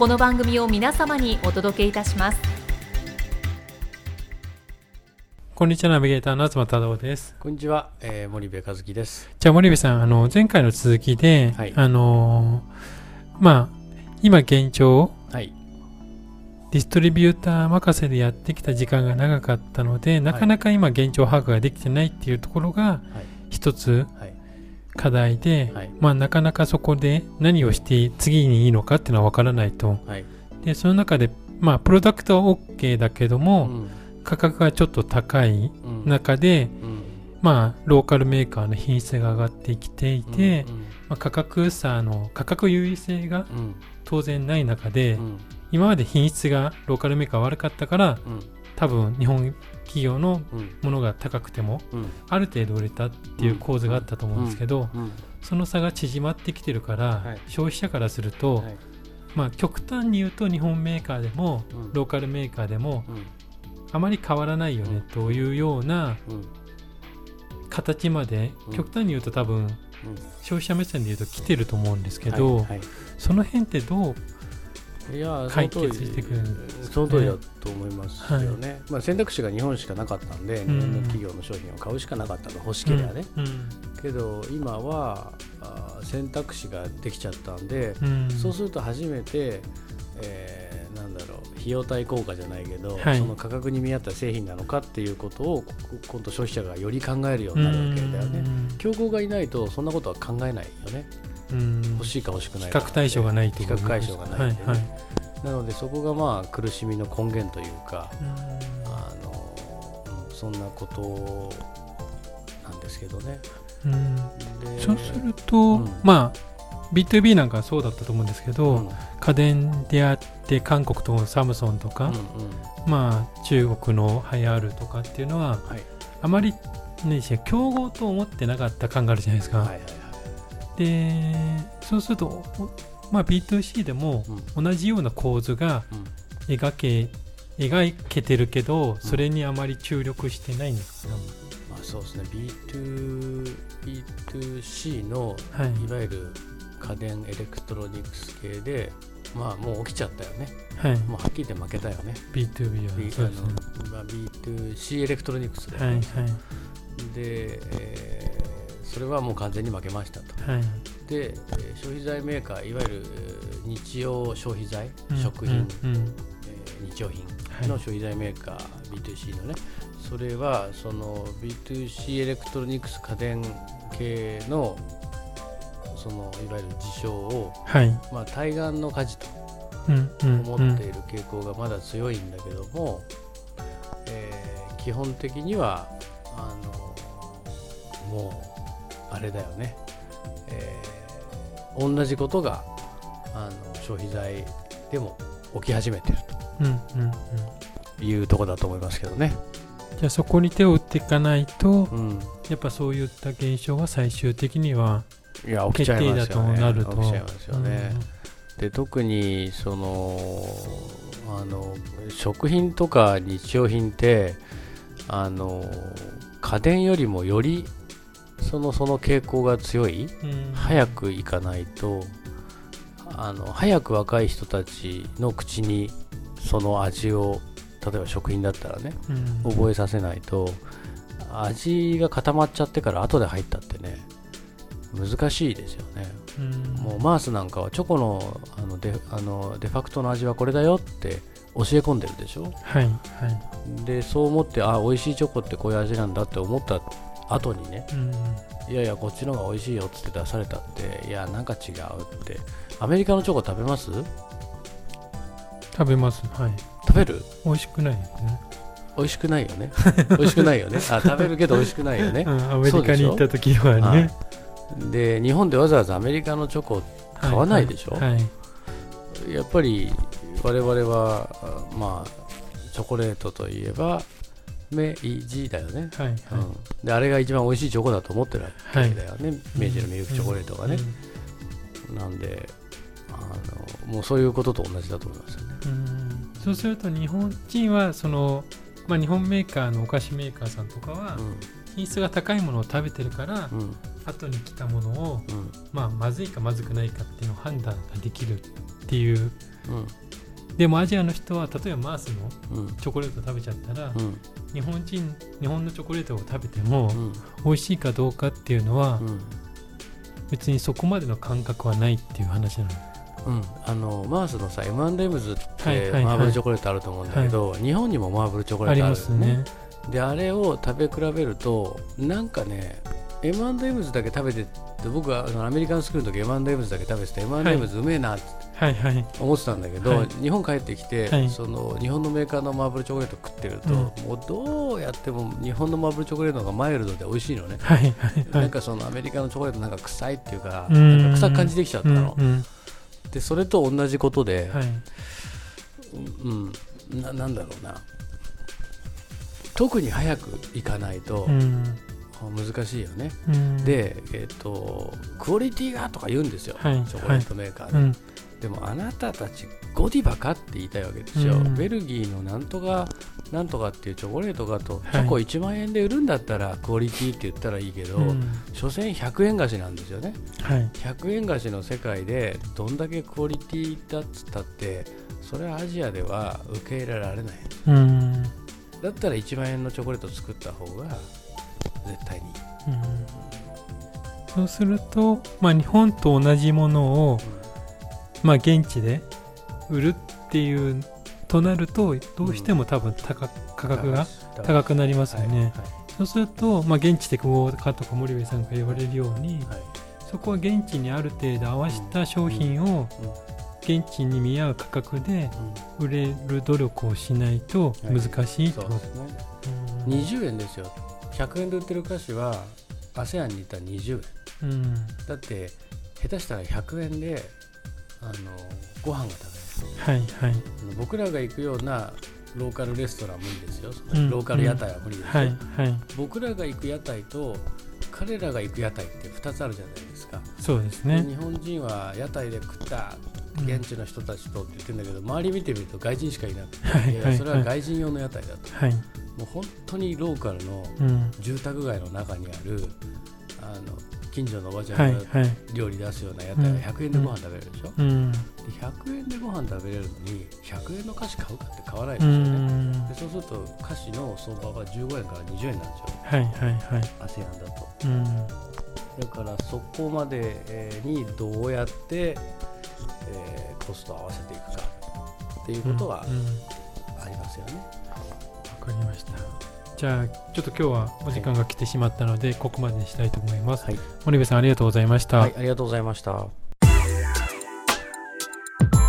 この番組を皆様にお届けいたします。こんにちはナビゲーターの東忠夫です。こんにちは、えー、森部和樹です。じゃあ森部さんあの前回の続きで、はい。あのまあ今現状はい。ディストリビューター任せでやってきた時間が長かったのでなかなか今現状把握ができてないっていうところがはい。一つはい課題で、はい。まあなかなかそこで何をして次にいいのかっていうのは分からないと。はい。でその中でまあプロダクトは OK だけどうも、ん。価格がちょっと高いうん。中で、うん。まあローカルメーカーの品質が上がってきていて、うん。まあ、価格差の価格優位性がうん。当然ない中で、うん。今まで品質がローカルメーカー悪かったからうん。多分日本企業のうん。ものが高くてもうん。ある程度売れたっていう構図があったと思うんですけど、うん。その差が縮まってきてるから、はい。消費者からすると、はい。まあ極端に言うと日本メーカーでも、うん。ローカルメーカーでもうん。あまり変わらないよねというようなうん。形まで、うん。極端に言うと多分うん。消費者目線で言うと来てると思うんですけど、その辺ってどういや解その通り決してくるね。その通りだと思いますよね、まあ、選択肢が日本しかなかったんで、うん。日本の企業の商品を買うしかなかったの欲しければね、うん。けど今は選択肢ができちゃったんで、うん。そうすると初めて、えーなんだろう費用対効果じゃないけど、はい。その価格に見合った製品なのかっていうことをこ今度消費者がより考えるようになるわけだよね。競合がいないとそんなことは考えないよね。うん。欲しいか欲しくない比か。較対象がないって比こと較対象がないはいはい。なのでそこがまあ苦しみの根源というか、あのうんそんなことなんですけどね。うん。でそうすると、うん。まあ B2B なんかはそうだったと思うんですけど、うん。家電であって韓国とサムソンとか、うんうん。まあ中国のハイアールとかっていうのははい。あまりね競合と思ってなかった感があるじゃないですか、はいはいはいでそうすると、おまあ、B2C でもうん。同じような構図がうん。描け描けてるけどそれにあまり注力してないんですか、まあ、そうですね。B2 B2C のはい。いわゆる家電エレクトロニクス系でまあもう起きちゃったよね。はい。もうはっきり言って負けたよね。B2B は B そうですね。あのまあ B2C エレクトロニクスで,、はいはい。で、えーそれはもう完全に負けましたと。はい。で、えー消費財メーカーいわゆるえー日用消費財、うん食品、うんうん。えー日用品はい。の消費財メーカー、B2C のねそれはその B2C エレクトロニクス家電系のそのいわゆる事象を、はい。まあ、対岸の火事と思っている傾向がまだ強いんだけども、えー基本的にはあのもうあれだよね、えー同じことがあの消費財でも起き始めてるというところだと思いますけどね。じゃあそこに手を打っていかないとうんやっぱそういった現象は最終的には。決定だとなると起きちゃいますよね。で特にそのあの食品とか日用品ってあの家電よりもよりそのその傾向が強い？うん。うん早くいかないとあの早く若い人たちの口にその味を例えば食品だったらねうん。覚えさせないと味が固まっちゃってから後で入ったってね難しいですよね。うん。もうマースなんかはチョコのあのデあのデファクトの味はこれだよって教え込んでるでしょ？はいはい。でそう思ってあ美味しいチョコってこういう味なんだって思った後にねうんいやいやこっちの方が美味しいよっつって出されたっていやなんか違うって。アメリカのチョコ食べます？食べます。はい。食べる？美味しくないですね、美味しくないよね。美味しくないよね。あ食べるけど美味しくないよね。うん、アメリカに行った時はね。で日本でわざわざアメリカのチョコ買わないでしょ？はいはいやっぱり我々はあまあチョコレートといえば明治だよね、はいはい。うん、であれが一番美味しいチョコだと思ってるわけだよね、明治のミルクチョコレートがね、なんであのもうそういうことと同じだと思いますよね。うん。うんそうすると日本人はその、まあ、日本メーカーのお菓子メーカーさんとかは品質が高いものを食べてるから、うん。うん後に来たものを、うん。まあ、まずいかまずくないかっていうのを判断ができるっていう。うん。でもアジアの人は例えばマースのうん。チョコレート食べちゃったら、うん日本人日本のチョコレートを食べても、うん。美味しいかどうかっていうのは、うん。別にそこまでの感覚はないっていう話なの。うん、あのマースのさ M&M's っはいはいはい。てマーブルチョコレートあると思うんだけど、日本にもマーブルチョコレートあるよますね。であれを食べ比べるとなんかね M&M's だけ食べてって僕はあのアメリカンスクールの時 M&M's だけ食べてて M&M's うめえなって思ってたんだけど、はい。日本帰ってきて、はい。その日本のメーカーのマーブルチョコレート食ってると、もうどうやっても日本のマーブルチョコレートの方がマイルドで美味しいのね、はいなんかそのアメリカのチョコレートなんか臭いっていうか、うん。なんか臭く感じてきちゃったの、うんうん。でそれと同じことで、はい。うん、ななんだろうな。特に早く行かないとうん難しいよね、うん。で、えっとクオリティがとか言うんですよ、はいチョコレートメーカーで、うん。でもあなたたちゴディバかって言いたいわけですよ、うん。ベルギーのなんとかなんとかっていうチョコレートがと、はい。チョコ1万円で売るんだったらクオリティって言ったらいいけど、うん。所詮100円菓子なんですよね。はい。100円菓子の世界でどんだけクオリティだっつったってそれはアジアでは受け入れられない。うん。だったら1万円のチョコレート作った方が絶対に。いい、うん。そうすると、まあ、日本と同じものを、まあ、現地で売るっていうとなるとどうしても多分高価格が高くなりますよね、そうすると、まあ、現地でこうかとか森部さんが言われるようにはい。はいそこは現地にある程度合わせた商品を現地に見合う価格で売れる努力をしないと難しいと。そうですね。うん。20円ですよ100円で売ってる菓子は ASEAN に行ったら20円うん。だって下手したら100円であのご飯が食はいはい。べれる僕らが行くようなローカルレストランは無理ですよ、うん。ローカル屋台は無理ですよ、はいはい。僕らが行く屋台と彼らが行く屋台って2つあるじゃないですか、そうですね。日本人は屋台で食ったうん。現地の人たちとって言ってるんだけど、周り見てみると外人しかいなくて、はいはいいやそれは外人用の屋台だと、はいもう本当にローカルのうん。住宅街の中にあるあの近所のおばちゃはいんがはい料理出すような屋台はうん。100円でご飯食べれるでしょ、うん。で100円でご飯食べれるのに100円の菓子買うかって買わないでうすよね、ん。でそうすると菓子の相場が15円から20円なんですよはいはいはい。ASEAN だと。うん。だからそこまでえーにどうやって、えーコストを合わせていくかっていうことはうんうん。ありますよね、わかりました。じゃあちょっと今日はお時間が来てしまったので、ここまでにしたいと思います、はい。森部さんありがとうございました、はい、ありがとうございました。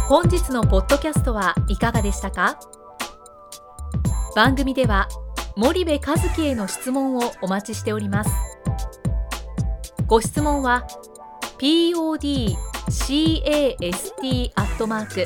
本日のポッドキャストはいかがでしたか？番組では森部和樹への質問をお待ちしております。ご質問は podcast アットマーク